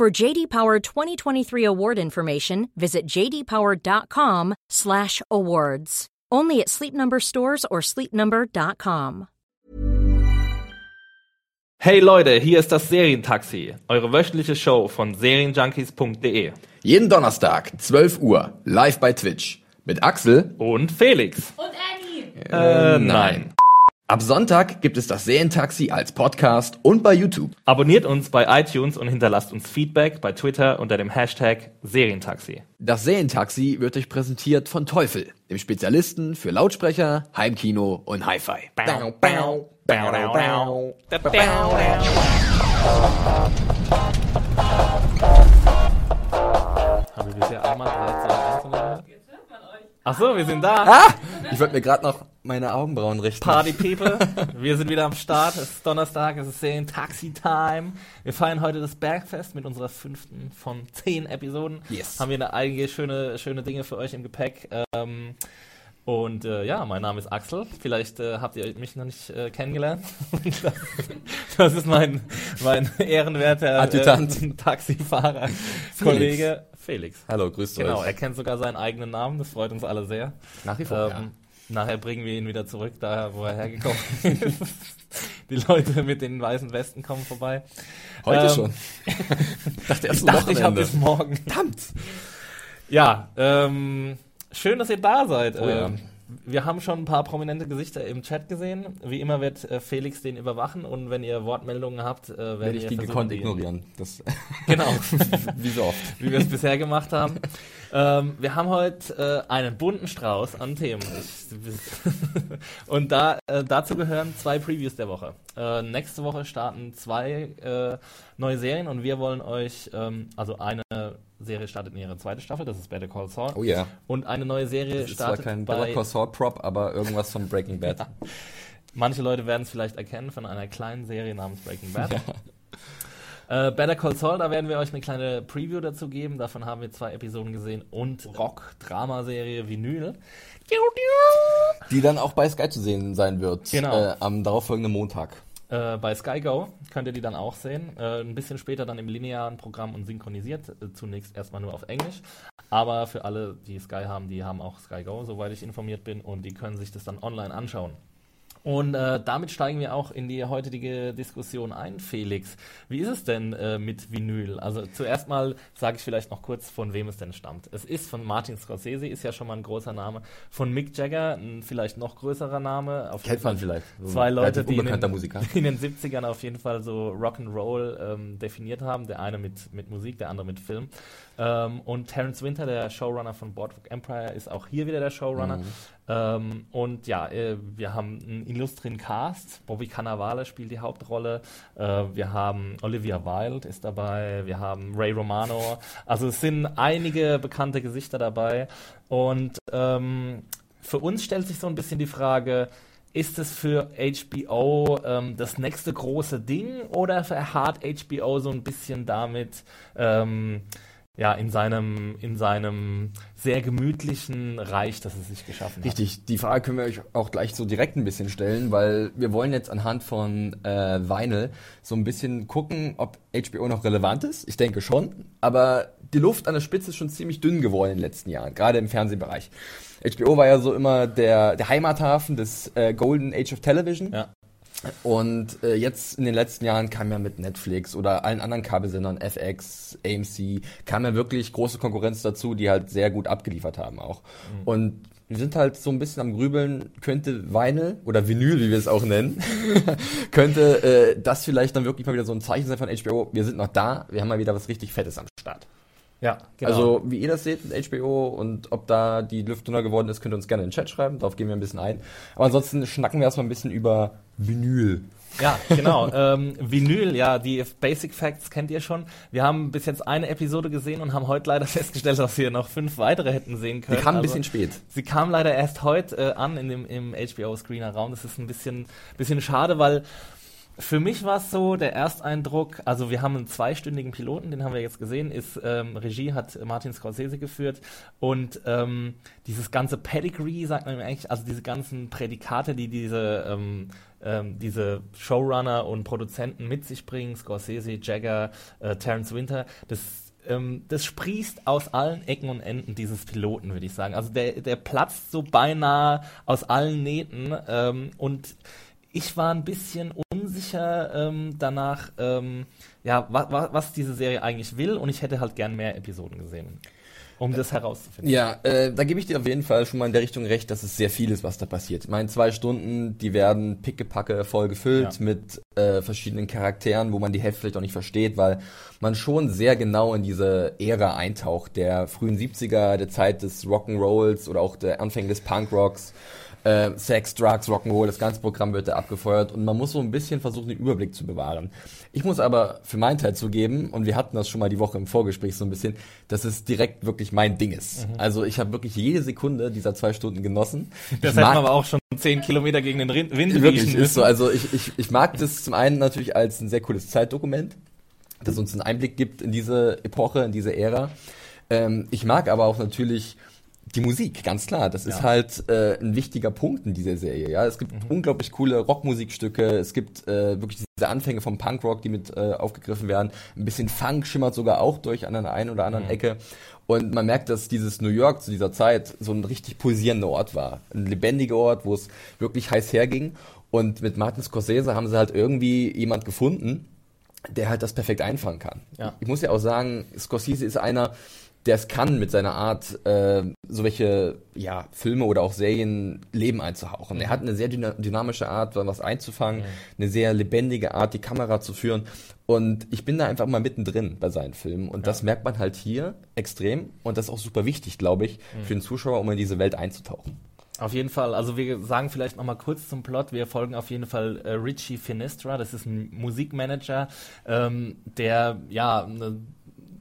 For JD Power 2023 award information, visit jdpower.com/awards. Only at Sleep Number stores or sleepnumber.com. Hey Leute, hier ist das Serientaxi, eure wöchentliche Show von serienjunkies.de Jeden Donnerstag, 12 Uhr, live bei Twitch. Mit Axel. und Felix. Und Annie. Äh, nein. Ab Sonntag gibt es das Serientaxi als Podcast und bei YouTube. Abonniert uns bei iTunes und hinterlasst uns Feedback bei Twitter unter dem Hashtag Serientaxi. Das Serientaxi wird euch präsentiert von Teufel, dem Spezialisten für Lautsprecher, Heimkino und Hi-Fi. Haben wir bisher einmal 13 einzelne? Ach so, wir sind da. Ah! Ich wollte mir gerade noch meine Augenbrauen richten. Party People, wir sind wieder am Start. Es ist Donnerstag, es ist Serientaxi-Time. Wir feiern heute das Bergfest mit unserer fünften von zehn Episoden. Yes. Haben wir eine einige schöne, schöne Dinge für euch im Gepäck. Ähm, und äh, ja, mein Name ist Axel. Vielleicht äh, habt ihr mich noch nicht äh, kennengelernt. das, das ist mein, mein ehrenwerter Adjutant. Äh, Taxifahrer, Kollege Felix. Hallo, grüßt Genau, euch. er kennt sogar seinen eigenen Namen. Das freut uns alle sehr. Nach wie vor, Ähm, Nachher bringen wir ihn wieder zurück, da wo er hergekommen ist. Die Leute mit den weißen Westen kommen vorbei. Heute ähm, schon. ich dachte erst Ich dachte, ich habe bis morgen. Verdammt. Ja, ähm, schön, dass ihr da seid. Oh ja. Wir haben schon ein paar prominente Gesichter im Chat gesehen. Wie immer wird äh, Felix den überwachen und wenn ihr Wortmeldungen habt, äh, Werde ich die gekonnt ignorieren. Das, Genau. wie so oft. wie wir es bisher gemacht haben. Ähm, wir haben heute äh, einen bunten Strauß an Themen. Und da, äh, dazu gehören zwei Previews der Woche. Äh, nächste Woche starten zwei äh, neue Serien und wir wollen euch, ähm, also eine Serie startet in ihre zweite Staffel, das ist Better Call Saul. Oh ja. Und eine neue Serie Das ist zwar startet kein bei... Better Call Saul Prop, aber irgendwas von Breaking Bad. Manche Leute werden es vielleicht erkennen von einer kleinen Serie namens Breaking Bad. Äh, Better Call Saul, da werden wir euch eine kleine Preview dazu geben. Davon haben wir zwei Episoden gesehen. Und Rock-Drama-Serie Vinyl. Die dann auch bei Sky zu sehen sein wird. Genau. Äh, am darauffolgenden Montag. Äh, bei Sky Go könnt ihr die dann auch sehen. Äh, ein bisschen später dann im linearen Programm und synchronisiert. Äh, zunächst erstmal nur auf Englisch. Aber für alle, die Sky haben, die haben auch Sky Go, soweit ich informiert bin. Und die können sich das dann online anschauen. Und äh, damit steigen wir auch in die heutige Diskussion ein, Felix. Wie ist es denn äh, mit Vinyl? Also zuerst mal sage ich vielleicht noch kurz, von wem es denn stammt. Es ist von Martin Scorsese, ist ja schon mal ein großer Name. Von Mick Jagger, ein vielleicht noch größerer Name. Auf Kennt man vielleicht. Zwei Leute, die in den, Musiker. in den 70ern auf jeden Fall so Rock'n'Roll ähm, definiert haben. Der eine mit, mit Musik, der andere mit Film. Ähm, und Terence Winter, der Showrunner von Boardwalk Empire, ist auch hier wieder der Showrunner. Mhm. Ähm, und ja, äh, wir haben einen illustren Cast. Bobby Cannavale spielt die Hauptrolle. Äh, wir haben Olivia Wilde ist dabei. Wir haben Ray Romano. Also es sind einige bekannte Gesichter dabei. Und ähm, für uns stellt sich so ein bisschen die Frage, ist es für HBO ähm, das nächste große Ding oder verharrt HBO so ein bisschen damit, ähm, ja, in seinem, in seinem sehr gemütlichen Reich, das es sich geschaffen hat? Richtig, die Frage können wir euch auch gleich so direkt ein bisschen stellen, weil wir wollen jetzt anhand von äh, Vinyl so ein bisschen gucken, ob HBO noch relevant ist. Ich denke schon, aber die Luft an der Spitze ist schon ziemlich dünn geworden in den letzten Jahren, gerade im Fernsehbereich. HBO war ja so immer der, der Heimathafen des äh, Golden Age of Television. Ja. Und äh, jetzt in den letzten Jahren kam ja mit Netflix oder allen anderen Kabelsendern, FX, AMC, kam ja wirklich große Konkurrenz dazu, die halt sehr gut abgeliefert haben auch. Und wir sind halt so ein bisschen am Grübeln, könnte Vinyl oder Vinyl, wie wir es auch nennen, könnte äh, das vielleicht dann wirklich mal wieder so ein Zeichen sein von HBO, wir sind noch da, wir haben mal wieder was richtig Fettes am Start. Ja, genau. Also, wie ihr das seht mit HBO und ob da die Luft dünner geworden ist, könnt ihr uns gerne in den Chat schreiben. Darauf gehen wir ein bisschen ein. Aber ansonsten schnacken wir erstmal ein bisschen über Vinyl. Ja, genau. ähm, Vinyl, ja, die Basic Facts kennt ihr schon. Wir haben bis jetzt eine Episode gesehen und haben heute leider festgestellt, dass wir noch fünf weitere hätten sehen können. Die kam ein also, bisschen spät. Sie kam leider erst heute äh, an in dem, im HBO-Screener-Raum. Das ist ein bisschen, bisschen schade, weil für mich war es so, der Ersteindruck, also wir haben einen zweistündigen Piloten, den haben wir jetzt gesehen, ist ähm, Regie hat Martin Scorsese geführt und ähm, dieses ganze Pedigree, sagt man eigentlich, also diese ganzen Prädikate, die diese ähm, ähm, diese Showrunner und Produzenten mit sich bringen, Scorsese, Jagger, äh, Terence Winter, das ähm, das sprießt aus allen Ecken und Enden dieses Piloten, würde ich sagen. Also der, der platzt so beinahe aus allen Nähten ähm, und ich war ein bisschen unsicher ähm, danach, ähm, ja, wa, wa, was diese Serie eigentlich will und ich hätte halt gern mehr Episoden gesehen um das herauszufinden. Ja, äh, da gebe ich dir auf jeden Fall schon mal in der Richtung recht, dass es sehr viel ist, was da passiert. Ich meine, zwei Stunden, die werden pickepacke voll gefüllt ja. mit äh, verschiedenen Charakteren, wo man die Hälfte vielleicht auch nicht versteht, weil man schon sehr genau in diese Ära eintaucht, der frühen 70er, der Zeit des Rock'n'Rolls oder auch der Anfänge des Punkrocks äh, Sex, Drugs, Rock'n'Roll, das ganze Programm wird da abgefeuert und man muss so ein bisschen versuchen, den Überblick zu bewahren. Ich muss aber für meinen Teil zugeben, und wir hatten das schon mal die Woche im Vorgespräch so ein bisschen, dass es direkt wirklich mein Ding ist. Mhm. Also ich habe wirklich jede Sekunde dieser zwei Stunden genossen. Das hätten aber auch schon zehn Kilometer gegen den Wind Wirklich, ist so. Also ich, ich, ich mag das zum einen natürlich als ein sehr cooles Zeitdokument, das uns einen Einblick gibt in diese Epoche, in diese Ära. Ähm, ich mag aber auch natürlich die Musik, ganz klar. Das ja. ist halt äh, ein wichtiger Punkt in dieser Serie. Ja, es gibt mhm. unglaublich coole Rockmusikstücke. Es gibt äh, wirklich diese Anfänge vom Punkrock, die mit äh, aufgegriffen werden. Ein bisschen Funk schimmert sogar auch durch an der einen oder anderen mhm. Ecke. Und man merkt, dass dieses New York zu dieser Zeit so ein richtig pulsierender Ort war. Ein lebendiger Ort, wo es wirklich heiß herging. Und mit Martin Scorsese haben sie halt irgendwie jemand gefunden, der halt das perfekt einfangen kann. Ja. Ich muss ja auch sagen, Scorsese ist einer, der es kann, mit seiner Art, äh, so welche ja, Filme oder auch Serien Leben einzuhauchen. Mhm. Er hat eine sehr dynamische Art, was einzufangen, mhm. eine sehr lebendige Art, die Kamera zu führen. Und ich bin da einfach mal mittendrin bei seinen Filmen. Und ja. das merkt man halt hier extrem. Und das ist auch super wichtig, glaube ich, mhm. für den Zuschauer, um in diese Welt einzutauchen. Auf jeden Fall, also wir sagen vielleicht nochmal kurz zum Plot. Wir folgen auf jeden Fall äh, Richie Finestra, das ist ein Musikmanager, ähm, der ja eine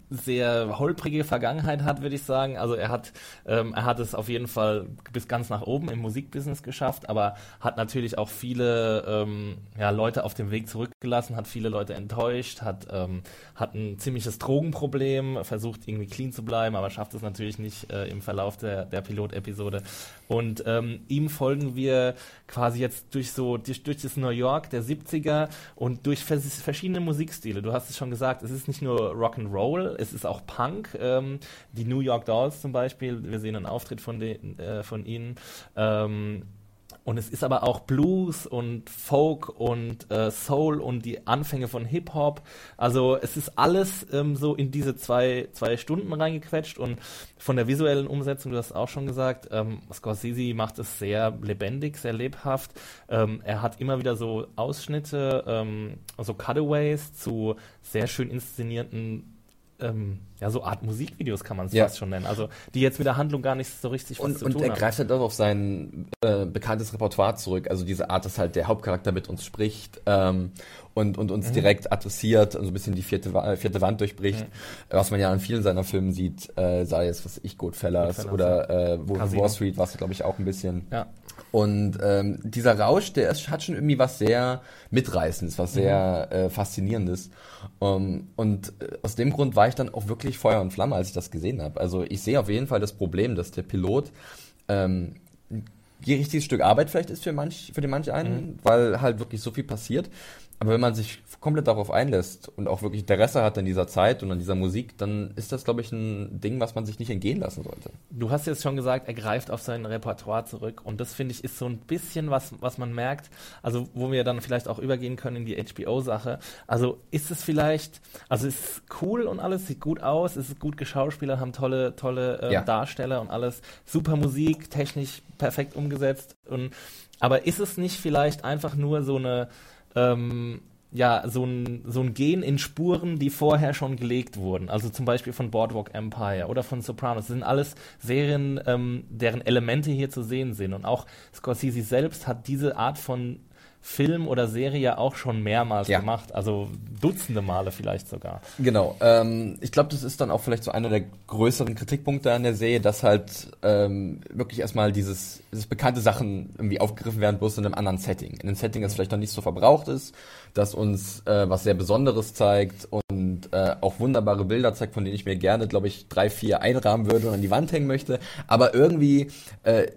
sehr holprige Vergangenheit hat, würde ich sagen. Also er hat, ähm, er hat es auf jeden Fall bis ganz nach oben im Musikbusiness geschafft, aber hat natürlich auch viele ähm, ja, Leute auf dem Weg zurückgelassen, hat viele Leute enttäuscht, hat, ähm, hat ein ziemliches Drogenproblem, versucht irgendwie clean zu bleiben, aber schafft es natürlich nicht äh, im Verlauf der, der Pilotepisode. Und ähm, ihm folgen wir quasi jetzt durch so durch, durch das New York der 70er und durch vers verschiedene Musikstile. Du hast es schon gesagt, es ist nicht nur Rock'n'Roll, es ist auch Punk. Ähm, die New York Dolls zum Beispiel, wir sehen einen Auftritt von, den, äh, von ihnen. Ähm, und es ist aber auch Blues und Folk und äh, Soul und die Anfänge von Hip-Hop. Also es ist alles ähm, so in diese zwei, zwei Stunden reingequetscht und von der visuellen Umsetzung, du hast auch schon gesagt, ähm, Scorsese macht es sehr lebendig, sehr lebhaft. Ähm, er hat immer wieder so Ausschnitte, ähm, so Cutaways zu sehr schön inszenierten ähm, ja, so Art Musikvideos kann man es ja. fast schon nennen. Also die jetzt mit der Handlung gar nicht so richtig was und, zu und tun Und er greift halt auch auf sein äh, bekanntes Repertoire zurück. Also diese Art, dass halt der Hauptcharakter mit uns spricht ähm, und, und uns mhm. direkt adressiert und so ein bisschen die vierte, äh, vierte Wand durchbricht. Mhm. Was man ja in vielen seiner Filmen sieht, äh, sei es, was ich, Goodfellas, Goodfellas oder äh, Wall Street war es, glaube ich, auch ein bisschen. Ja. Und ähm, dieser Rausch, der ist, hat schon irgendwie was sehr Mitreißendes, was sehr mhm. äh, Faszinierendes. Um, und äh, aus dem Grund war ich dann auch wirklich Feuer und Flamme, als ich das gesehen habe. Also ich sehe auf jeden Fall das Problem, dass der Pilot ähm, richtiges Stück Arbeit vielleicht ist für manch, für den manch einen, mhm. weil halt wirklich so viel passiert. Aber wenn man sich komplett darauf einlässt und auch wirklich Interesse hat an dieser Zeit und an dieser Musik, dann ist das, glaube ich, ein Ding, was man sich nicht entgehen lassen sollte. Du hast jetzt schon gesagt, er greift auf sein Repertoire zurück und das finde ich ist so ein bisschen was, was man merkt, also wo wir dann vielleicht auch übergehen können in die HBO-Sache. Also ist es vielleicht, also ist es cool und alles, sieht gut aus, ist es gut geschauspieler, haben tolle, tolle äh, ja. Darsteller und alles, super Musik, technisch perfekt umgesetzt und aber ist es nicht vielleicht einfach nur so eine ähm, ja, so ein, so ein Gen in Spuren, die vorher schon gelegt wurden. Also zum Beispiel von Boardwalk Empire oder von Sopranos. Das sind alles Serien, ähm, deren Elemente hier zu sehen sind. Und auch Scorsese selbst hat diese Art von Film oder Serie auch schon mehrmals Ja. gemacht, also Dutzende Male vielleicht sogar. Genau. Ähm, ich glaube, das ist dann auch vielleicht so einer der größeren Kritikpunkte an der Serie, dass halt ähm, wirklich erstmal dieses, dieses bekannte Sachen irgendwie aufgegriffen werden, bloß in einem anderen Setting. In einem Setting, das vielleicht noch nicht so verbraucht ist, das uns äh, was sehr Besonderes zeigt und äh, auch wunderbare Bilder zeigt, von denen ich mir gerne, glaube ich, drei, vier einrahmen würde und an die Wand hängen möchte. Aber irgendwie äh,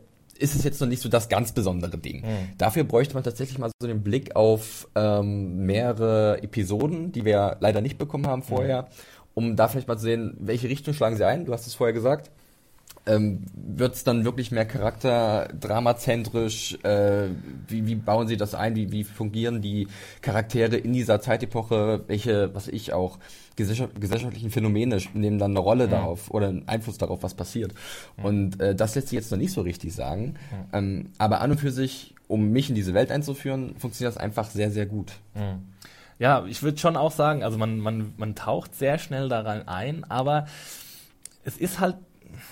ist es jetzt noch nicht so das ganz besondere Ding. Dafür bräuchte man tatsächlich mal so den Blick auf ähm, mehrere Episoden, die wir leider nicht bekommen haben vorher, um da vielleicht mal zu sehen, welche Richtung schlagen sie ein. Du hast es vorher gesagt. Ähm, Wird es dann wirklich mehr Charakter, dramazentrisch? Äh, wie, wie bauen sie das ein? Wie, wie fungieren die Charaktere in dieser Zeitepoche? Welche, was ich auch, gesellschaft, gesellschaftlichen Phänomene nehmen dann eine Rolle darauf oder einen Einfluss darauf, was passiert? Und äh, das lässt sich jetzt noch nicht so richtig sagen. Ähm, aber an und für sich, um mich in diese Welt einzuführen, funktioniert das einfach sehr, sehr gut. Ja, ich würde schon auch sagen, also man, man, man taucht sehr schnell daran ein, aber es ist halt,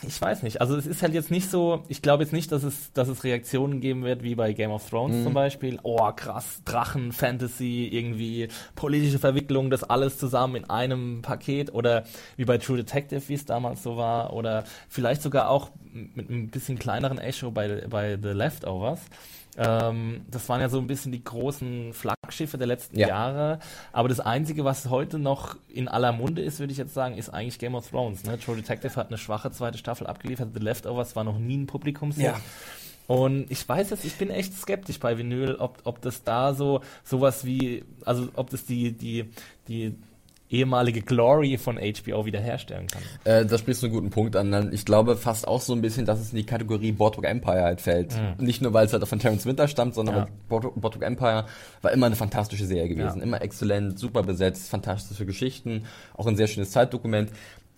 ich weiß nicht, also es ist halt jetzt nicht so, ich glaube jetzt nicht, dass es, dass es Reaktionen geben wird wie bei Game of Thrones zum Beispiel. Oh, krass, Drachen, Fantasy, irgendwie politische Verwicklung, das alles zusammen in einem Paket. Oder wie bei True Detective, wie es damals so war, oder vielleicht sogar auch mit einem bisschen kleineren Echo bei, bei The Leftovers. Ähm, das waren ja so ein bisschen die großen Flaggschiffe der letzten Ja. Jahre. Aber das Einzige, was heute noch in aller Munde ist, würde ich jetzt sagen, ist eigentlich Game of Thrones. Ne? True Detective hat eine schwache zweite Staffel abgeliefert. The Leftovers war noch nie ein Publikumshit. Ja. Und ich weiß jetzt, ich bin echt skeptisch bei Vinyl, ob, ob das da so sowas wie, also ob das die, die, die ehemalige Glory von HBO wiederherstellen kann. Äh, da sprichst du einen guten Punkt an. Ich glaube fast auch so ein bisschen, dass es in die Kategorie Boardwalk Empire halt fällt. Nicht nur, weil es halt von Terence Winter stammt, sondern Ja. Boardwalk Empire war immer eine fantastische Serie gewesen. Ja. Immer exzellent, super besetzt, fantastische Geschichten, auch ein sehr schönes Zeitdokument.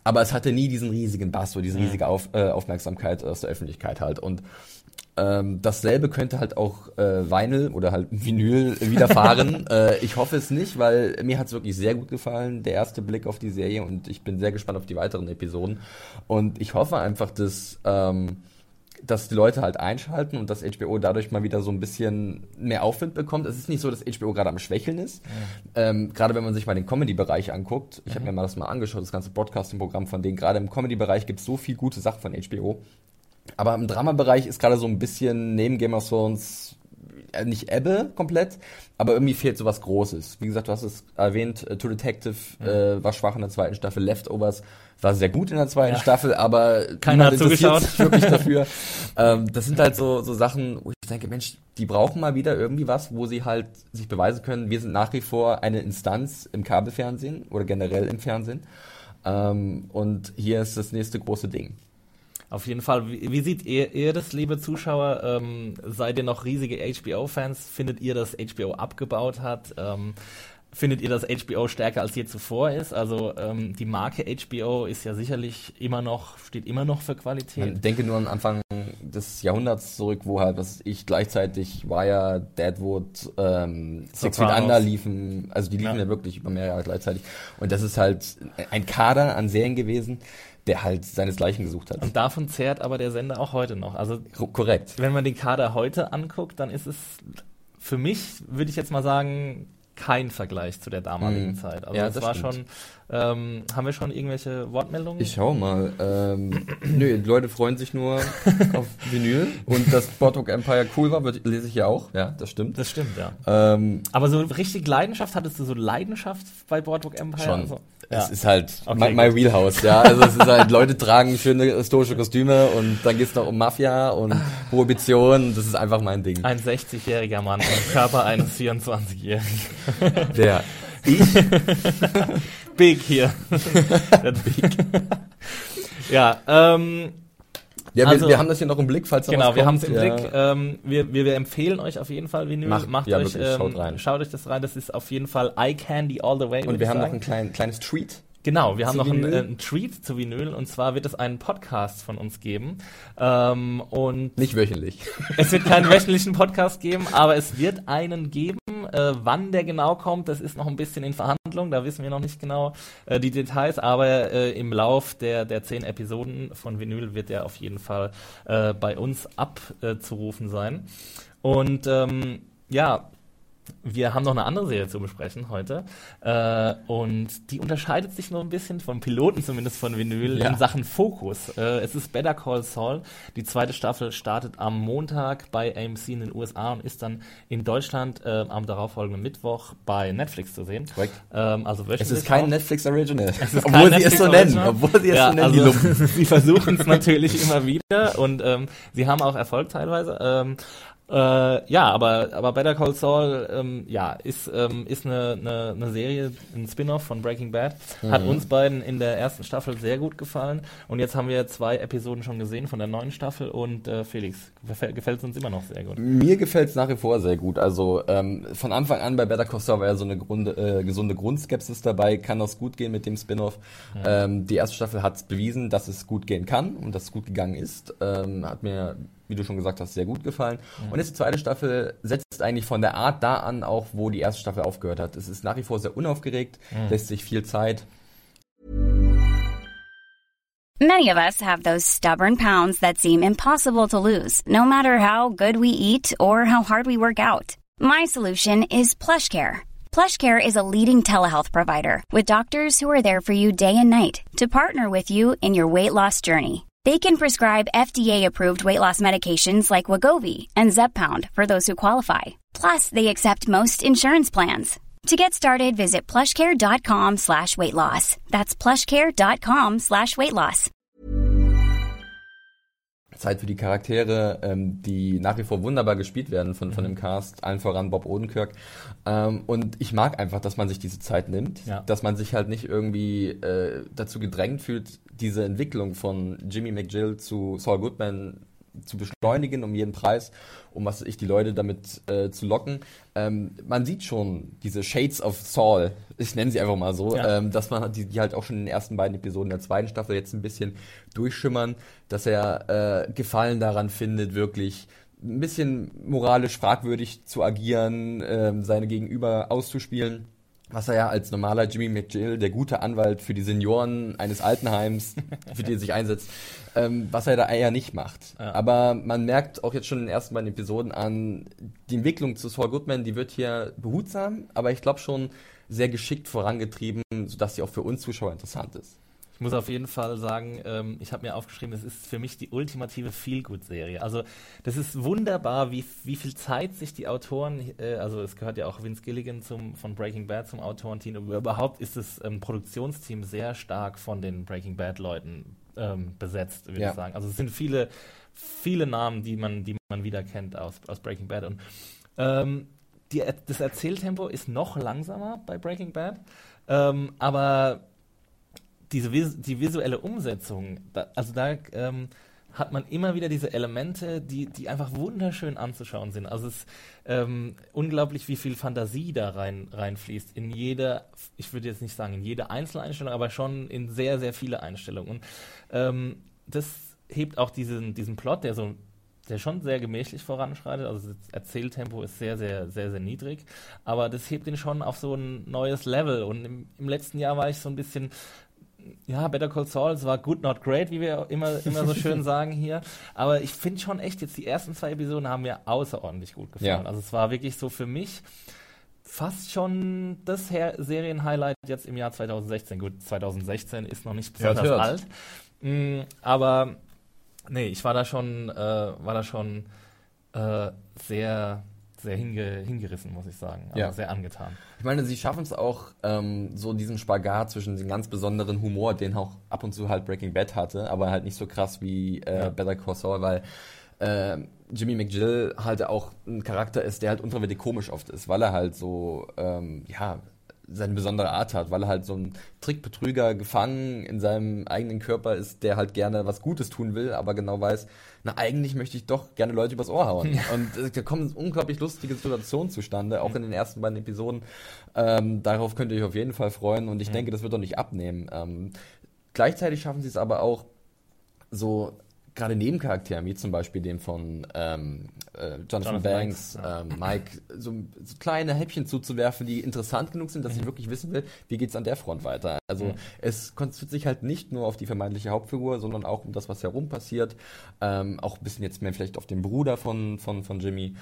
Aber es hatte nie diesen riesigen Bass oder diese riesige Auf, äh, Aufmerksamkeit aus der Öffentlichkeit halt. Und ähm, dasselbe könnte halt auch äh, Vinyl oder halt Vinyl widerfahren. äh, ich hoffe es nicht, weil mir hat es wirklich sehr gut gefallen, der erste Blick auf die Serie und ich bin sehr gespannt auf die weiteren Episoden. Und ich hoffe einfach, dass, ähm, dass die Leute halt einschalten und dass HBO dadurch mal wieder so ein bisschen mehr Aufwind bekommt. Es ist nicht so, dass HBO gerade am Schwächeln ist. Ähm, gerade wenn man sich mal den Comedy-Bereich anguckt. Ich habe mir mal das mal angeschaut, das ganze Broadcasting-Programm von denen. Gerade im Comedy-Bereich gibt es so viel gute Sachen von HBO. Aber im Dramabereich ist gerade so ein bisschen neben Game of Thrones nicht Ebbe komplett, aber irgendwie fehlt so was Großes. Wie gesagt, du hast es erwähnt, äh, True Detective äh, war schwach in der zweiten Staffel, Leftovers war sehr gut in der zweiten Ja. Staffel, aber Keiner hat zugeschaut. sich wirklich dafür. ähm, das sind halt so, so Sachen, wo ich denke, Mensch, die brauchen mal wieder irgendwie was, wo sie halt sich beweisen können, wir sind nach wie vor eine Instanz im Kabelfernsehen oder generell im Fernsehen. Ähm, und hier ist das nächste große Ding. Auf jeden Fall. Wie, wie seht ihr, ihr das, liebe Zuschauer? Ähm, seid ihr noch riesige HBO-Fans? Findet ihr, dass HBO abgebaut hat? Ähm, findet ihr, dass HBO stärker als je zuvor ist? Also ähm, die Marke HBO ist ja sicherlich immer noch, steht immer noch für Qualität. Man denke nur an Anfang des Jahrhunderts zurück, wo halt, was ich gleichzeitig Wire, Deadwood, ähm, Six Feet. Under liefen, also die liefen Ja. ja. wirklich über mehrere Jahre gleichzeitig. Und das ist halt ein Kader an Serien gewesen, der halt seinesgleichen gesucht hat. Und davon zehrt aber der Sender auch heute noch. Also Ko- korrekt. wenn man den Kader heute anguckt, dann ist es für mich, würde ich jetzt mal sagen, kein Vergleich zu der damaligen Mhm. Zeit. Also Ja, es das war stimmt. schon, ähm, haben wir schon irgendwelche Wortmeldungen? Ich schau mal. Ähm, nö, Leute freuen sich nur auf Vinyl. Und dass Boardwalk Empire cool war, wird, lese ich ja auch. Ja, das stimmt. das stimmt, ja. Ähm, Aber so richtig Leidenschaft, hattest du so Leidenschaft bei Boardwalk Empire? Schon. Also, Es ist halt Okay, my, my. Wheelhouse, ja. Also es ist halt, Leute tragen schöne historische Kostüme und dann geht's noch um Mafia und Prohibition. Das ist einfach mein Ding. Ein 60-jähriger Mann im Körper eines 24-jährigen. Der Big hier. Big. ja, ähm, ja, Also- wir, wir haben das hier noch im Blick, falls da Genau, wir haben es im ja. Blick. Ähm, wir, wir, wir empfehlen euch auf jeden Fall Vinyl. Macht- Macht ja, euch, wirklich, ähm, schaut rein. schaut euch das rein. Das ist auf jeden Fall Eye Candy all the way. Und wir haben noch sagen. ein klein, kleines Treat. Genau, wir haben noch einen, Vinyl. äh, einen Treat zu Vinyl und zwar wird es einen Podcast von uns geben. Ähm, und Nicht wöchentlich. es wird keinen wöchentlichen Podcast geben, aber es wird einen geben. Äh, wann der genau kommt, das ist noch ein bisschen in Verhandlung, da wissen wir noch nicht genau äh, die Details, aber äh, im Lauf der, der zehn Episoden von Vinyl wird er auf jeden Fall äh, bei uns abzurufen sein. Und ähm, ja, wir haben noch eine andere Serie zu besprechen heute. Äh, und die unterscheidet sich nur ein bisschen vom Piloten, zumindest von Vinyl, ja. in Sachen Fokus. Äh, es ist Better Call Saul. Die zweite Staffel startet am Montag bei AMC in den USA und ist dann in Deutschland äh, am darauffolgenden Mittwoch bei Netflix zu sehen. Korrekt. Ähm, also es ist kein Netflix Original. obwohl sie es so nennen. Obwohl sie es ja, so nennen, also, Sie versuchen es natürlich immer wieder und ähm, sie haben auch Erfolg teilweise. Ähm, äh, ja, aber, aber Better Call Saul, ähm, ja, ist, ähm, ist eine, eine, eine Serie, ein Spin-off von Breaking Bad. Mhm. Hat uns beiden in der ersten Staffel sehr gut gefallen. Und jetzt haben wir zwei Episoden schon gesehen von der neuen Staffel. Und äh, Felix, gefällt es uns immer noch sehr gut? Mir gefällt es nach wie vor sehr gut. Also ähm, von Anfang an bei Better Call Saul war ja so eine Grunde, äh, gesunde Grundskepsis dabei. Kann das gut gehen mit dem Spin-off? Ähm, die erste Staffel hat es bewiesen, dass es gut gehen kann und dass es gut gegangen ist. Ähm, hat mir wie du schon gesagt hast, sehr gut gefallen. Mhm. Und jetzt die zweite Staffel setzt eigentlich von der Art da an, auch wo die erste Staffel aufgehört hat. Es ist nach wie vor sehr unaufgeregt, mhm. lässt sich viel Zeit. Many of us have those stubborn pounds that seem impossible to lose, no matter how good we eat or how hard we work out. My solution is PlushCare. PlushCare is a leading telehealth provider with doctors who are there for you day and night to partner with you in your weight loss journey. They can prescribe FDA-approved weight loss medications like Wagovi and Zepbound for those who qualify. Plus, they accept most insurance plans. To get started, visit plushcare.com slash weight loss. That's plushcare.com slash weight loss. Zeit für die Charaktere, ähm, die nach wie vor wunderbar gespielt werden von, von dem Cast, allen voran Bob Odenkirk. Ähm, und ich mag einfach, dass man sich diese Zeit nimmt, ja. dass man sich halt nicht irgendwie äh, dazu gedrängt fühlt, diese Entwicklung von Jimmy McGill zu Saul Goodman zu beschleunigen um jeden Preis, um was ich die Leute damit äh, zu locken. Ähm, man sieht schon diese Shades of Saul, ich nenne sie einfach mal so, ja. ähm, dass man die, die halt auch schon in den ersten beiden Episoden der zweiten Staffel jetzt ein bisschen durchschimmern, dass er äh, Gefallen daran findet, wirklich ein bisschen moralisch fragwürdig zu agieren, äh, seine Gegenüber auszuspielen was er ja als normaler Jimmy McGill, der gute Anwalt für die Senioren eines Altenheims, für die er sich einsetzt, ähm, was er da eher nicht macht. Ja. Aber man merkt auch jetzt schon in den ersten beiden Episoden an, die Entwicklung zu Saul Goodman, die wird hier behutsam, aber ich glaube schon sehr geschickt vorangetrieben, sodass sie auch für uns Zuschauer interessant ist muss auf jeden Fall sagen, ähm, ich habe mir aufgeschrieben, es ist für mich die ultimative Feel-Good-Serie. Also das ist wunderbar, wie, wie viel Zeit sich die Autoren, äh, also es gehört ja auch Vince Gilligan zum, von Breaking Bad zum Autorenteam, aber überhaupt ist das ähm, Produktionsteam sehr stark von den Breaking Bad-Leuten ähm, besetzt, würde ja. ich sagen. Also es sind viele, viele Namen, die man, die man wieder kennt aus, aus Breaking Bad. Und ähm, die, das Erzähltempo ist noch langsamer bei Breaking Bad, ähm, aber diese die visuelle Umsetzung, da, also da ähm, hat man immer wieder diese Elemente, die, die einfach wunderschön anzuschauen sind. Also es ist ähm, unglaublich, wie viel Fantasie da rein, reinfließt. In jede, ich würde jetzt nicht sagen in jede einzelne Einstellung, aber schon in sehr, sehr viele Einstellungen. Und ähm, das hebt auch diesen, diesen Plot, der so der schon sehr gemächlich voranschreitet, also das Erzähltempo ist sehr, sehr, sehr, sehr niedrig, aber das hebt ihn schon auf so ein neues Level und im, im letzten Jahr war ich so ein bisschen ja, Better Call Saul, es war good, not great, wie wir immer, immer so schön sagen hier. Aber ich finde schon echt, jetzt die ersten zwei Episoden haben mir außerordentlich gut gefallen. Ja. Also es war wirklich so für mich fast schon das Serien-Highlight jetzt im Jahr 2016. Gut, 2016 ist noch nicht besonders ja, alt. Mhm, aber nee, ich war da schon, äh, war da schon äh, sehr sehr hinge hingerissen, muss ich sagen. Also ja. sehr angetan. Ich meine, sie schaffen es auch, ähm, so diesen Spagat zwischen dem ganz besonderen Humor, den auch ab und zu halt Breaking Bad hatte, aber halt nicht so krass wie äh, ja. Better Call Saul, weil äh, Jimmy McGill halt auch ein Charakter ist, der halt unfreiwillig komisch oft ist, weil er halt so, ähm, ja, seine besondere Art hat, weil er halt so ein Trickbetrüger gefangen in seinem eigenen Körper ist, der halt gerne was Gutes tun will, aber genau weiß, na eigentlich möchte ich doch gerne Leute übers Ohr hauen. Und äh, da kommen unglaublich lustige Situationen zustande, auch in den ersten beiden Episoden. Ähm, darauf könnt ihr euch auf jeden Fall freuen und ich mhm. denke, das wird doch nicht abnehmen. Ähm, gleichzeitig schaffen sie es aber auch, so gerade Nebencharakteren, wie zum Beispiel dem von ähm, äh, Jonathan, Jonathan Banks, Banks, ähm, Mike, so, so kleine Häppchen zuzuwerfen, die interessant genug sind, dass ich wirklich wissen will, wie geht's an der Front weiter. Also Mhm. es konzentriert sich halt nicht nur auf die vermeintliche Hauptfigur, sondern auch um das, was herum passiert. Ähm, auch ein bisschen jetzt mehr vielleicht auf den Bruder von, von, von Jimmy.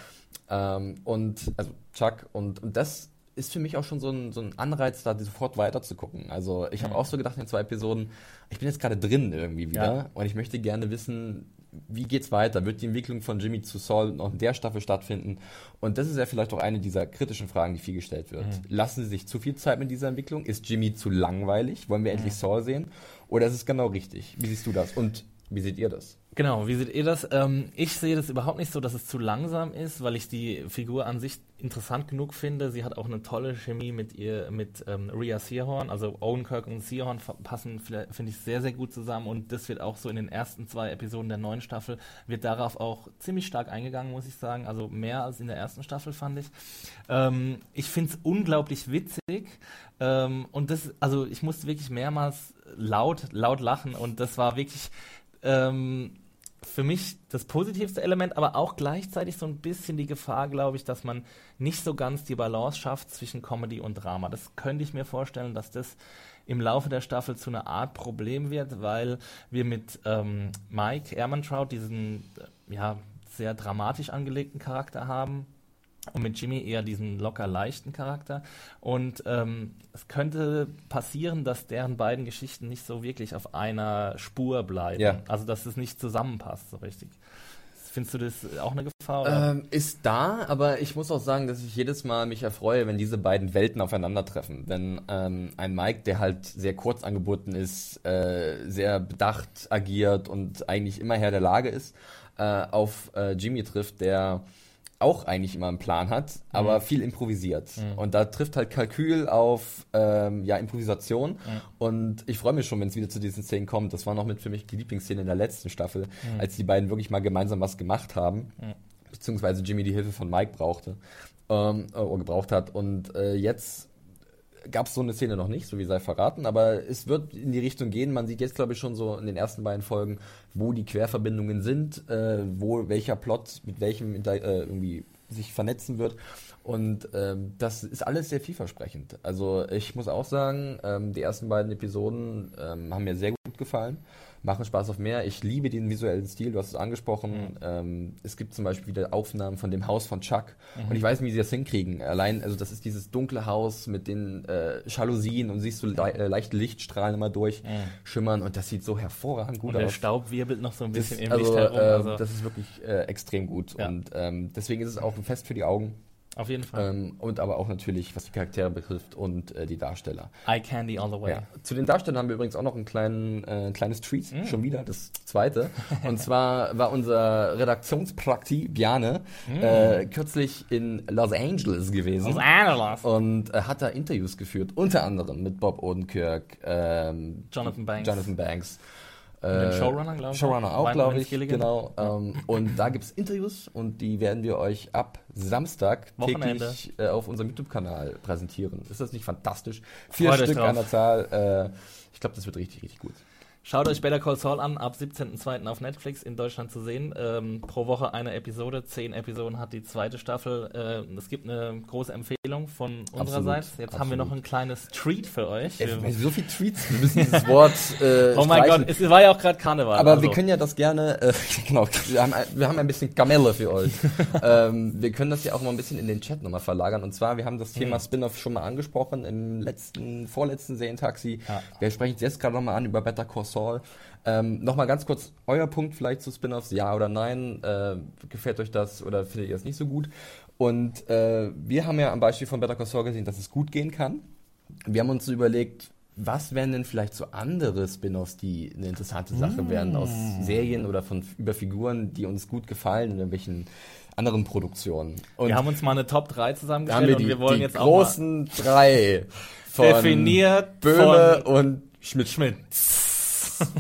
Ähm, und also Chuck und, und das ist für mich auch schon so ein, so ein Anreiz, da sofort weiter zu gucken. Also ich habe auch so gedacht in den zwei Episoden, ich bin jetzt gerade drin irgendwie wieder Ja. und ich möchte gerne wissen, wie geht's weiter? Wird die Entwicklung von Jimmy zu Saul noch in der Staffel stattfinden? Und das ist ja vielleicht auch eine dieser kritischen Fragen, die viel gestellt wird. Lassen Sie sich zu viel Zeit mit dieser Entwicklung? Ist Jimmy zu langweilig? Wollen wir endlich Saul sehen? Oder ist es genau richtig? Wie siehst du das? Und wie seht ihr das? Genau, wie seht ihr das? Ähm, ich sehe das überhaupt nicht so, dass es zu langsam ist, weil ich die Figur an sich interessant genug finde. Sie hat auch eine tolle Chemie mit ihr, mit ähm, Rhea Seahorn. Also Owen Kirk und Seahorn passen, finde ich, sehr, sehr gut zusammen. Und das wird auch so in den ersten zwei Episoden der neuen Staffel, wird darauf auch ziemlich stark eingegangen, muss ich sagen. Also mehr als in der ersten Staffel, fand ich. Ähm, ich finde es unglaublich witzig. Ähm, und das, also ich musste wirklich mehrmals laut, laut lachen. Und das war wirklich ähm, für mich das positivste Element, aber auch gleichzeitig so ein bisschen die Gefahr, glaube ich, dass man nicht so ganz die Balance schafft zwischen Comedy und Drama. Das könnte ich mir vorstellen, dass das im Laufe der Staffel zu einer Art Problem wird, weil wir mit ähm, Mike Ehrmantraut diesen äh, ja, sehr dramatisch angelegten Charakter haben und mit Jimmy eher diesen locker leichten Charakter. Und ähm, es könnte passieren, dass deren beiden Geschichten nicht so wirklich auf einer Spur bleiben. Ja. Also dass es nicht zusammenpasst so richtig. Findest du das auch eine Gefahr? Ähm, ist da, aber ich muss auch sagen, dass ich jedes Mal mich erfreue, wenn diese beiden Welten aufeinandertreffen. Wenn ähm, ein Mike, der halt sehr kurz angeboten ist, äh, sehr bedacht agiert und eigentlich immer Herr der Lage ist, äh, auf äh, Jimmy trifft, der auch eigentlich immer einen Plan hat, aber viel improvisiert. Und da trifft halt Kalkül auf ähm, ja, Improvisation. Und ich freue mich schon, wenn es wieder zu diesen Szenen kommt. Das war noch mit für mich die Lieblingsszene in der letzten Staffel, als die beiden wirklich mal gemeinsam was gemacht haben beziehungsweise Jimmy die Hilfe von Mike brauchte ähm, äh, oder gebraucht hat. Und äh, jetzt gab es so eine Szene noch nicht, so wie sei verraten, aber es wird in die Richtung gehen. Man sieht jetzt, glaube ich, schon so in den ersten beiden Folgen, wo die Querverbindungen sind, äh, wo welcher Plot mit welchem äh, irgendwie sich vernetzen wird. Und ähm, das ist alles sehr vielversprechend. Also ich muss auch sagen, ähm, die ersten beiden Episoden ähm, haben mir sehr gut gefallen, machen Spaß auf mehr. Ich liebe den visuellen Stil, du hast es angesprochen. Ähm, es gibt zum Beispiel wieder Aufnahmen von dem Haus von Chuck. Und ich weiß nicht, wie sie das hinkriegen. Allein, also das ist dieses dunkle Haus mit den äh, Jalousien und siehst du le äh, leichte Lichtstrahlen immer durchschimmern und das sieht so hervorragend gut und der aus. Staub wirbelt noch so ein Das, bisschen im also, Licht herum. äh, Also das ist wirklich äh, extrem gut. Ja. Und ähm, deswegen ist es auch ein Fest für die Augen. Auf jeden Fall. Ähm, und aber auch natürlich, was die Charaktere betrifft und äh, die Darsteller. Eye Candy all the way. Ja. Zu den Darstellern haben wir übrigens auch noch ein kleinen, äh, ein kleines Treat, Mm. schon wieder, das zweite. und zwar war unser Redaktionsprakti Bjane Mm. äh, kürzlich in Los Angeles gewesen. Los Angeles. Und äh, hat da Interviews geführt, unter anderem mit Bob Odenkirk, ähm, Jonathan Banks. Jonathan Banks. Äh, Showrunner, glaube ich. Showrunner auch, glaube ich. Genau. Ähm, und da gibt es Interviews und die werden wir euch ab Samstag Wochenende. täglich äh, auf unserem YouTube-Kanal präsentieren. Ist das nicht fantastisch? Vier Freut Stück an der Zahl. Äh, ich glaube, das wird richtig, richtig gut. Schaut euch Better Call Saul an, ab 17.02. auf Netflix in Deutschland zu sehen. Ähm, pro Woche eine Episode, zehn Episoden hat die zweite Staffel. Äh, es gibt eine große Empfehlung von unsererseits. Jetzt haben wir noch absolut. ein kleines Treat für euch. Ey, Wir- so viele Tweets, wir müssen dieses Wort äh, oh mein streichen. Gott, es war ja auch gerade Karneval. Aber also. wir können ja das gerne, äh, genau, wir haben, ein- wir haben ein bisschen Kamelle für euch. ähm, wir können das ja auch mal ein bisschen in den Chat nochmal verlagern. Und zwar, wir haben das Thema Spin-off schon mal angesprochen im letzten, vorletzten Serientaxi. Ja. Wir sprechen jetzt gerade nochmal an über Better Call Saul. Ähm, nochmal ganz kurz, euer Punkt vielleicht zu Spin-offs, ja oder nein? Äh, gefällt euch das oder findet ihr es nicht so gut? Und äh, wir haben ja am Beispiel von Better Call Saul gesehen, dass es gut gehen kann. Wir haben uns überlegt, was wären denn vielleicht so andere Spin-offs, die eine interessante Sache wären aus Serien oder von über Figuren, die uns gut gefallen in irgendwelchen anderen Produktionen. Und wir haben uns mal eine Top 3 da haben zusammengestellt wir und die, wir wollen die jetzt auch mal großen drei von definiert Böhme von und Schmidt. Schmidt.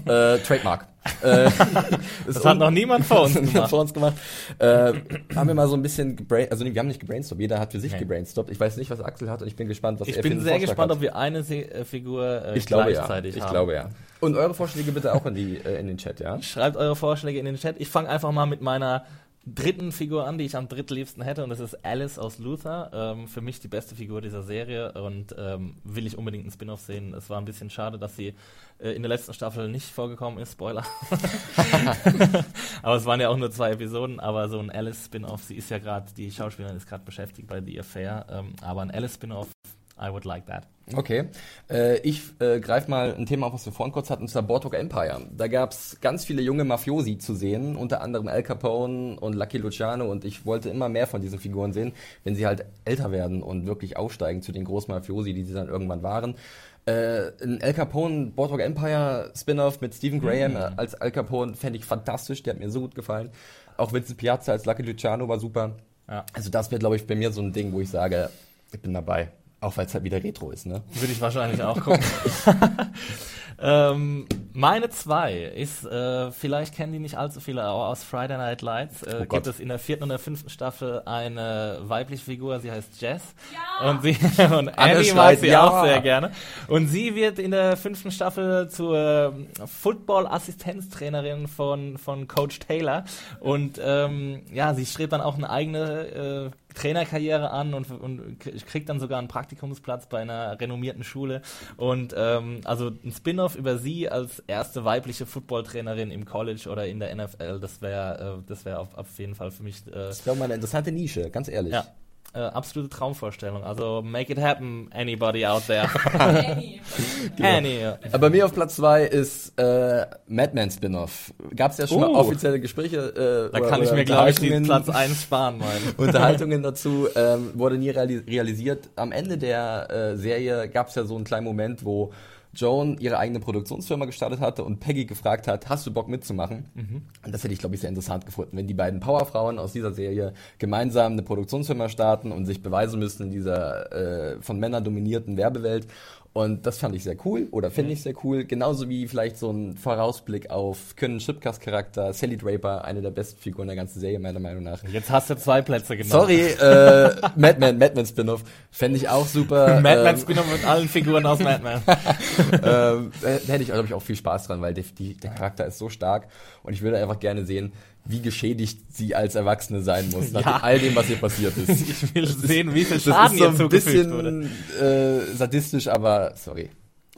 Äh, Trademark. äh, Das hat noch niemand vor uns gemacht. vor uns gemacht. Äh, haben wir mal so ein bisschen gebrain also nee, wir haben nicht gebrainstormt, jeder hat für sich Nee. gebrainstormt. Ich weiß nicht, was Axel hat und ich bin gespannt, was Ich er für bin einen sehr Vorschlag gespannt, hat. ob wir eine Se äh, Figur äh, ich glaube ja. gleichzeitig Ich haben. glaube ja. Und eure Vorschläge bitte auch in die äh, in den Chat, ja? Schreibt eure Vorschläge in den Chat. Ich fange einfach mal mit meiner dritten Figur an, die ich am drittliebsten hätte, und das ist Alice aus Luther. Ähm, für mich die beste Figur dieser Serie und ähm, will ich unbedingt einen Spin-off sehen. Es war ein bisschen schade, dass sie äh, in der letzten Staffel nicht vorgekommen ist. Spoiler. aber es waren ja auch nur zwei Episoden, aber so ein Alice-Spin-off, sie ist ja gerade, die Schauspielerin ist gerade beschäftigt bei The Affair, ähm, aber ein Alice-Spin-off, I would like that. Okay. Äh, ich äh, greife mal ein Thema auf, was wir vorhin kurz hatten, und zwar Boardwalk Empire. Da gab's ganz viele junge Mafiosi zu sehen, unter anderem Al Capone und Lucky Luciano und ich wollte immer mehr von diesen Figuren sehen, wenn sie halt älter werden und wirklich aufsteigen zu den großen Mafiosi, die sie dann irgendwann waren. Äh, ein Al Capone Boardwalk Empire Spin-off mit Stephen Graham äh, als Al Capone fände ich fantastisch, der hat mir so gut gefallen. Auch Vincent Piazza als Lucky Luciano war super. Ja. Also das wäre, glaube ich, bei mir so ein Ding, wo ich sage, ich bin dabei. Auch weil es halt wieder Retro ist, ne? Würde ich wahrscheinlich auch gucken. ähm, meine zwei ist, äh, vielleicht kennen die nicht allzu viele, aber aus Friday Night Lights äh, Oh gibt es in der vierten und der fünften Staffel eine weibliche Figur, sie heißt Jess. Und sie und Annie mag sie ja. auch sehr gerne. Und sie wird in der fünften Staffel zur ähm, Football-Assistenztrainerin von, von Coach Taylor. Und ähm, ja, sie strebt dann auch eine eigene äh, Trainerkarriere an und, und kriegt dann sogar einen Praktikumsplatz bei einer renommierten Schule. Und ähm, also ein Spin-off über sie als erste weibliche Footballtrainerin im College oder in der NFL, das wäre äh, das wäre auf, auf jeden Fall für mich äh, Das wäre mal eine interessante Nische, ganz ehrlich. ja, äh, absolute Traumvorstellung. Also make it happen, anybody out there. Annie. Annie. Aber bei mir auf Platz zwei ist äh, Madman Spin-off. Gab es ja schon mal Oh. offizielle Gespräche. Äh, Da oder- kann ich mir, glaube ich, den Platz 1 sparen, mein. Unterhaltungen dazu ähm, wurde nie reali realisiert. Am Ende der äh, Serie gab es ja so einen kleinen Moment, wo Joan ihre eigene Produktionsfirma gestartet hatte und Peggy gefragt hat, hast du Bock mitzumachen? Und das hätte ich, glaube ich, sehr interessant gefunden, wenn die beiden Powerfrauen aus dieser Serie gemeinsam eine Produktionsfirma starten und sich beweisen müssen in dieser äh, von Männern dominierten Werbewelt. Und das fand ich sehr cool oder finde ich sehr cool. Genauso wie vielleicht so ein Vorausblick auf Können Schipkas Charakter, Sally Draper, eine der besten Figuren der ganzen Serie, meiner Meinung nach. Jetzt hast du zwei Plätze genommen. Sorry, äh, Madman, Madman Spin-off. Fände ich auch super. Madman ähm, Spin-off mit allen Figuren aus Madman. ähm, da da hätte ich, glaube ich, auch viel Spaß dran, weil die, die, der Charakter ist so stark und ich würde einfach gerne sehen, wie geschädigt sie als Erwachsene sein muss, nach Ja. all dem, was ihr passiert ist. Ich will sehen, wie viel Das Schaden ist so ein zugefügt wurde. bisschen äh, sadistisch, aber sorry.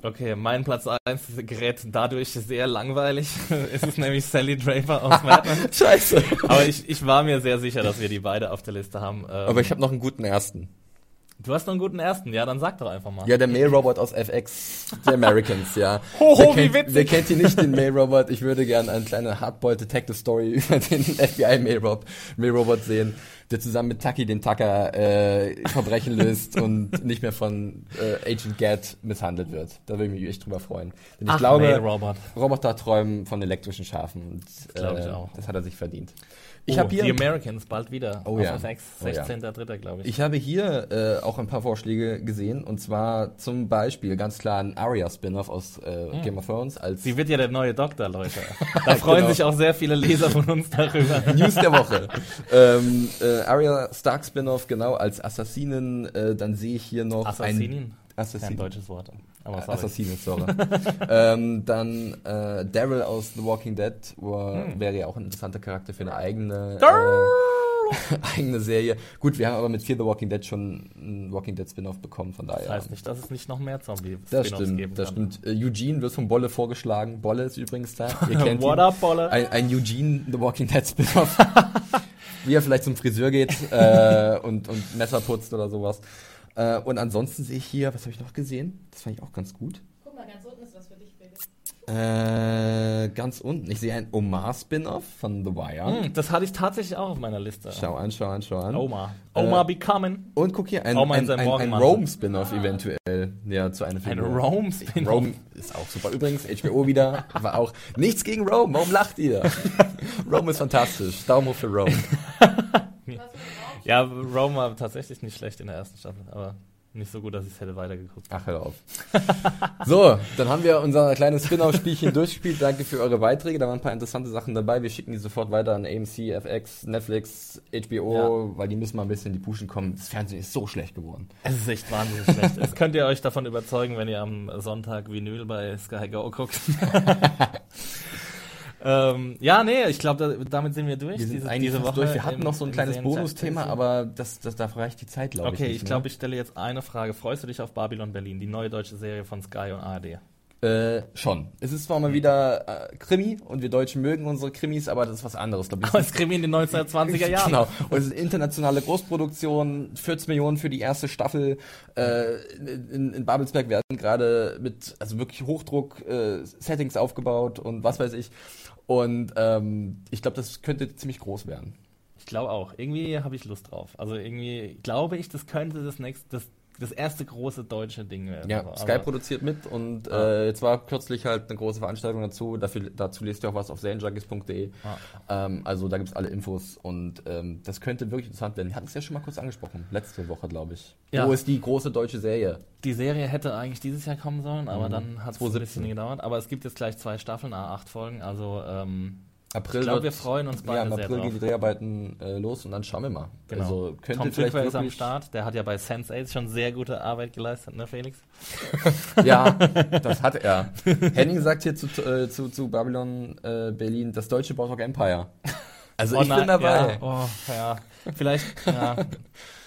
Okay, mein Platz 1 gerät dadurch sehr langweilig. es ist nämlich Sally Draper aus Madman. Scheiße. Aber ich, ich war mir sehr sicher, dass wir die beide auf der Liste haben. Ähm, Aber ich habe noch einen guten ersten. Du hast noch einen guten ersten. Ja, dann sag doch einfach mal. Ja, der Mail-Robot aus FX, der Americans, ja. Hoho, wer wie witzig. Wer kennt hier nicht den Mail-Robot? Ich würde gerne eine kleine Hardboiled-Detective-Story über den FBI-Mail-Robot Mail-Robot sehen, der zusammen mit Taki den Tucker äh, Verbrechen löst und nicht mehr von äh, Agent Gadd misshandelt wird. Da würde ich mich echt drüber freuen. Denn ich Ach, glaube, Mail-Robot. Roboter träumen von elektrischen Schafen und Glaub ich äh, auch. das hat er sich verdient. Ich oh, habe hier The Americans bald wieder Oh auf ja. FX. Oh ja. 16.3. glaube ich. Ich habe hier äh, auch ein paar Vorschläge gesehen und zwar zum Beispiel ganz klar ein Arya-Spin-off aus äh, Game of Thrones als Sie wird ja der neue Doktor, Leute. Da freuen Genau. sich auch sehr viele Leser von uns darüber. News der Woche. ähm, äh, Arya Stark Spin-off genau als Assassinen. Äh, dann sehe ich hier noch Assassinin? ein Kein Assassinen. deutsches Wort. Aber sorry. Assassine, sorry. ähm, dann äh, Daryl aus The Walking Dead wo, wäre ja auch ein interessanter Charakter für eine eigene äh, eigene Serie. Gut, wir haben aber mit Fear the Walking Dead schon ein Walking Dead Spin-off bekommen, von daher. Das heißt nicht, dass es nicht noch mehr zombie Das stimmt, geben das kann. stimmt. Äh, Eugene wird von Bolle vorgeschlagen. Bolle ist übrigens da. Ihr kennt What ihn. up, Bolle? Ein, ein Eugene The Walking Dead Spin-off. Wie er vielleicht zum Friseur geht äh, und, und Messer putzt oder sowas. Äh, und ansonsten sehe ich hier, was habe ich noch gesehen? Das fand ich auch ganz gut. Guck mal, ganz unten ist was für dich, Felix. Äh, ganz unten. Ich sehe ein Omar-Spin-off von The Wire. Hm, das hatte ich tatsächlich auch auf meiner Liste. Schau an, schau an, schau an. Oma. Äh, Oma becoming. Und guck hier, ein, ein, ein, ein. Rome-Spin-off eventuell. Ja, zu einer Ein Figur. Rome-Spin-off. Rome ist auch super. Übrigens, HBO wieder, war auch nichts gegen Rome. Warum lacht ihr? Rome ist fantastisch. Daumen hoch für Rome. Ja, Rome war tatsächlich nicht schlecht in der ersten Staffel, aber Nicht so gut, dass ich es hätte weitergeguckt. Ach, hör auf. so, dann haben wir unser kleines Spin-off-Spielchen durchgespielt. Danke für eure Beiträge. Da waren ein paar interessante Sachen dabei. Wir schicken die sofort weiter an AMC, FX, Netflix, HBO, weil die müssen mal ein bisschen in die Puschen kommen. Das Fernsehen ist so schlecht geworden. Es ist echt wahnsinnig schlecht. Das könnt ihr euch davon überzeugen, wenn ihr am Sonntag Vinyl bei Sky Go guckt. ähm, ja, nee, ich glaube, da, damit sind wir durch. Wir sind diese, eigentlich diese Woche durch. Wir hatten im- noch so ein kleines Bonusthema, aber das, das, da reicht die Zeit, glaube ich. Okay, ich mehr. glaube, ich stelle jetzt eine Frage. Freust du dich auf Babylon Berlin, die neue deutsche Serie von Sky und ARD? Äh, schon. Es ist zwar mal wieder äh, Krimi und wir Deutschen mögen unsere Krimis, aber das ist was anderes, glaube ich. Aber es Krimi in den 1920er Jahren. Genau. Und es ist internationale Großproduktion, 14 Millionen für die erste Staffel. Äh, in, in Babelsberg werden gerade mit, also wirklich Hochdruck äh, Settings aufgebaut und was weiß ich. Und ähm, ich glaube, das könnte ziemlich groß werden. Ich glaube auch. Irgendwie habe ich Lust drauf. Also irgendwie glaube ich, das könnte das nächste, das, das erste große deutsche Ding werden. Ja, Aber- Sky produziert mit und äh, jetzt war kürzlich halt eine große Veranstaltung dazu. Dafür, dazu lest ihr auch was auf serienjunkies.de. Ähm, also da gibt's alle Infos und ähm, das könnte wirklich interessant werden. Wir hatten es ja schon mal kurz angesprochen, letzte Woche, glaube ich. Ja. Wo ist die große deutsche Serie? Die Serie hätte eigentlich dieses Jahr kommen sollen, aber Mhm. dann hat es ein 2017. bisschen gedauert. Aber es gibt jetzt gleich zwei Staffeln, a acht Folgen. Also ähm, April Ich glaub, wird- wir freuen uns Ja, beide im sehr April gehen die Dreharbeiten äh, los und dann schauen wir mal. genau. Also könnte Tom vielleicht Tykwer ist am Start. Der hat ja bei Sense8 schon sehr gute Arbeit geleistet, ne Felix? Ja, das hat er. Henning sagt hier zu, äh, zu, zu Babylon äh, Berlin, das deutsche Boardwalk Empire. Also ich nein, bin dabei. Ja, oh, ja. Vielleicht, ja.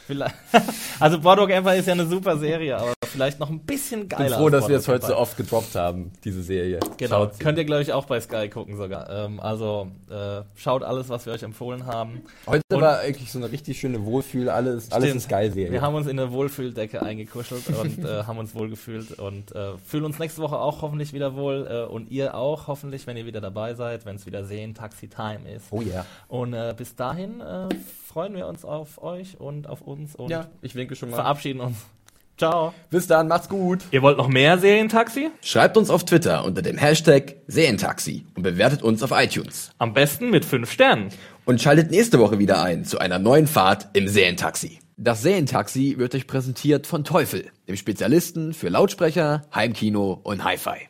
Also Boardwalk Empire ist ja eine super Serie, aber vielleicht noch ein bisschen Ich geiler. bin froh, dass wir es heute so oft gedroppt haben, diese Serie. Genau, könnt ihr glaube ich auch bei Sky gucken sogar. Ähm, also äh, schaut alles, was wir euch empfohlen haben. Heute Und- war eigentlich so eine richtig schöne Wohlfühl, alles, alles ist geil Serie. Wir haben uns in eine Wohlfühldecke eingekuschelt und äh, haben uns wohlgefühlt und äh, fühlen uns nächste Woche auch hoffentlich wieder wohl äh, und ihr auch hoffentlich, wenn ihr wieder dabei seid, wenn es wieder sehen Taxi Time ist. oh ja. Und äh, bis dahin äh, freuen wir uns auf euch und auf uns und Ja, ich winke schon mal. verabschieden uns. Ciao. Bis dann, macht's gut. Ihr wollt noch mehr Serientaxi? Schreibt uns auf Twitter unter dem Hashtag Serientaxi und bewertet uns auf iTunes. Am besten mit fünf Sternen. Und schaltet nächste Woche wieder ein zu einer neuen Fahrt im Serientaxi. Das Serientaxi wird euch präsentiert von Teufel, dem Spezialisten für Lautsprecher, Heimkino und Hi-Fi.